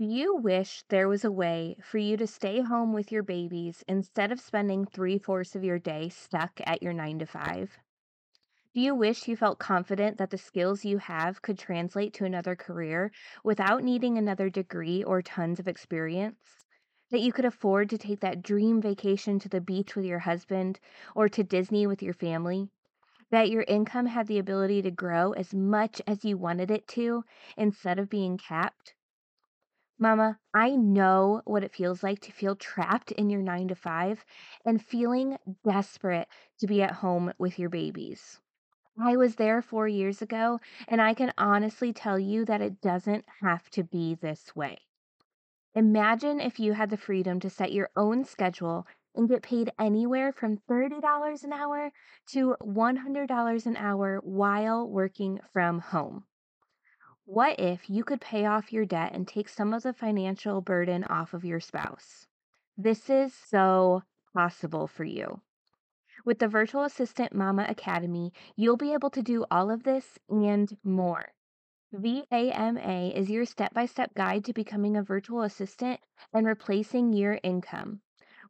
Do you wish there was a way for you to stay home with your babies instead of spending three fourths of your day stuck at your nine to five? Do you wish you felt confident that the skills you have could translate to another career without needing another degree or tons of experience? That you could afford to take that dream vacation to the beach with your husband or to Disney with your family? That your income had the ability to grow as much as you wanted it to instead of being capped? Mama, I know what it feels like to feel trapped in your nine to five and feeling desperate to be at home with your babies. I was there four years ago, and I can honestly tell you that it doesn't have to be this way. Imagine if you had the freedom to set your own schedule and get paid anywhere from $30 an hour to $100 an hour while working from home. What if you could pay off your debt and take some of the financial burden off of your spouse? This is so possible for you. With the Virtual Assistant Mama Academy, you'll be able to do all of this and more. VAMA is your step by step guide to becoming a virtual assistant and replacing your income.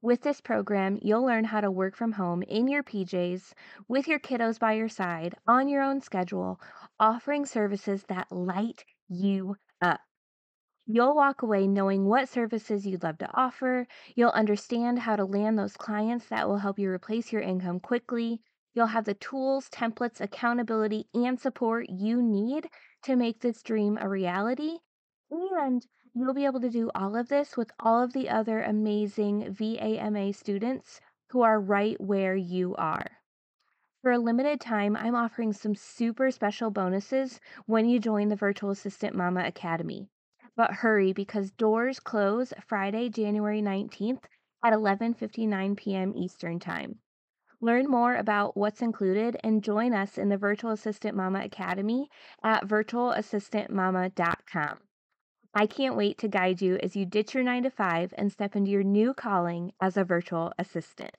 With this program, you'll learn how to work from home in your PJs, with your kiddos by your side, on your own schedule, offering services that light you up. You'll walk away knowing what services you'd love to offer. You'll understand how to land those clients that will help you replace your income quickly. You'll have the tools, templates, accountability, and support you need to make this dream a reality. And you'll be able to do all of this with all of the other amazing VAMA students who are right where you are. For a limited time, I'm offering some super special bonuses when you join the Virtual Assistant Mama Academy. But hurry because doors close Friday, January 19th at 11:59 p.m. Eastern Time. Learn more about what's included and join us in the Virtual Assistant Mama Academy at virtualassistantmama.com. I can't wait to guide you as you ditch your nine to five and step into your new calling as a virtual assistant.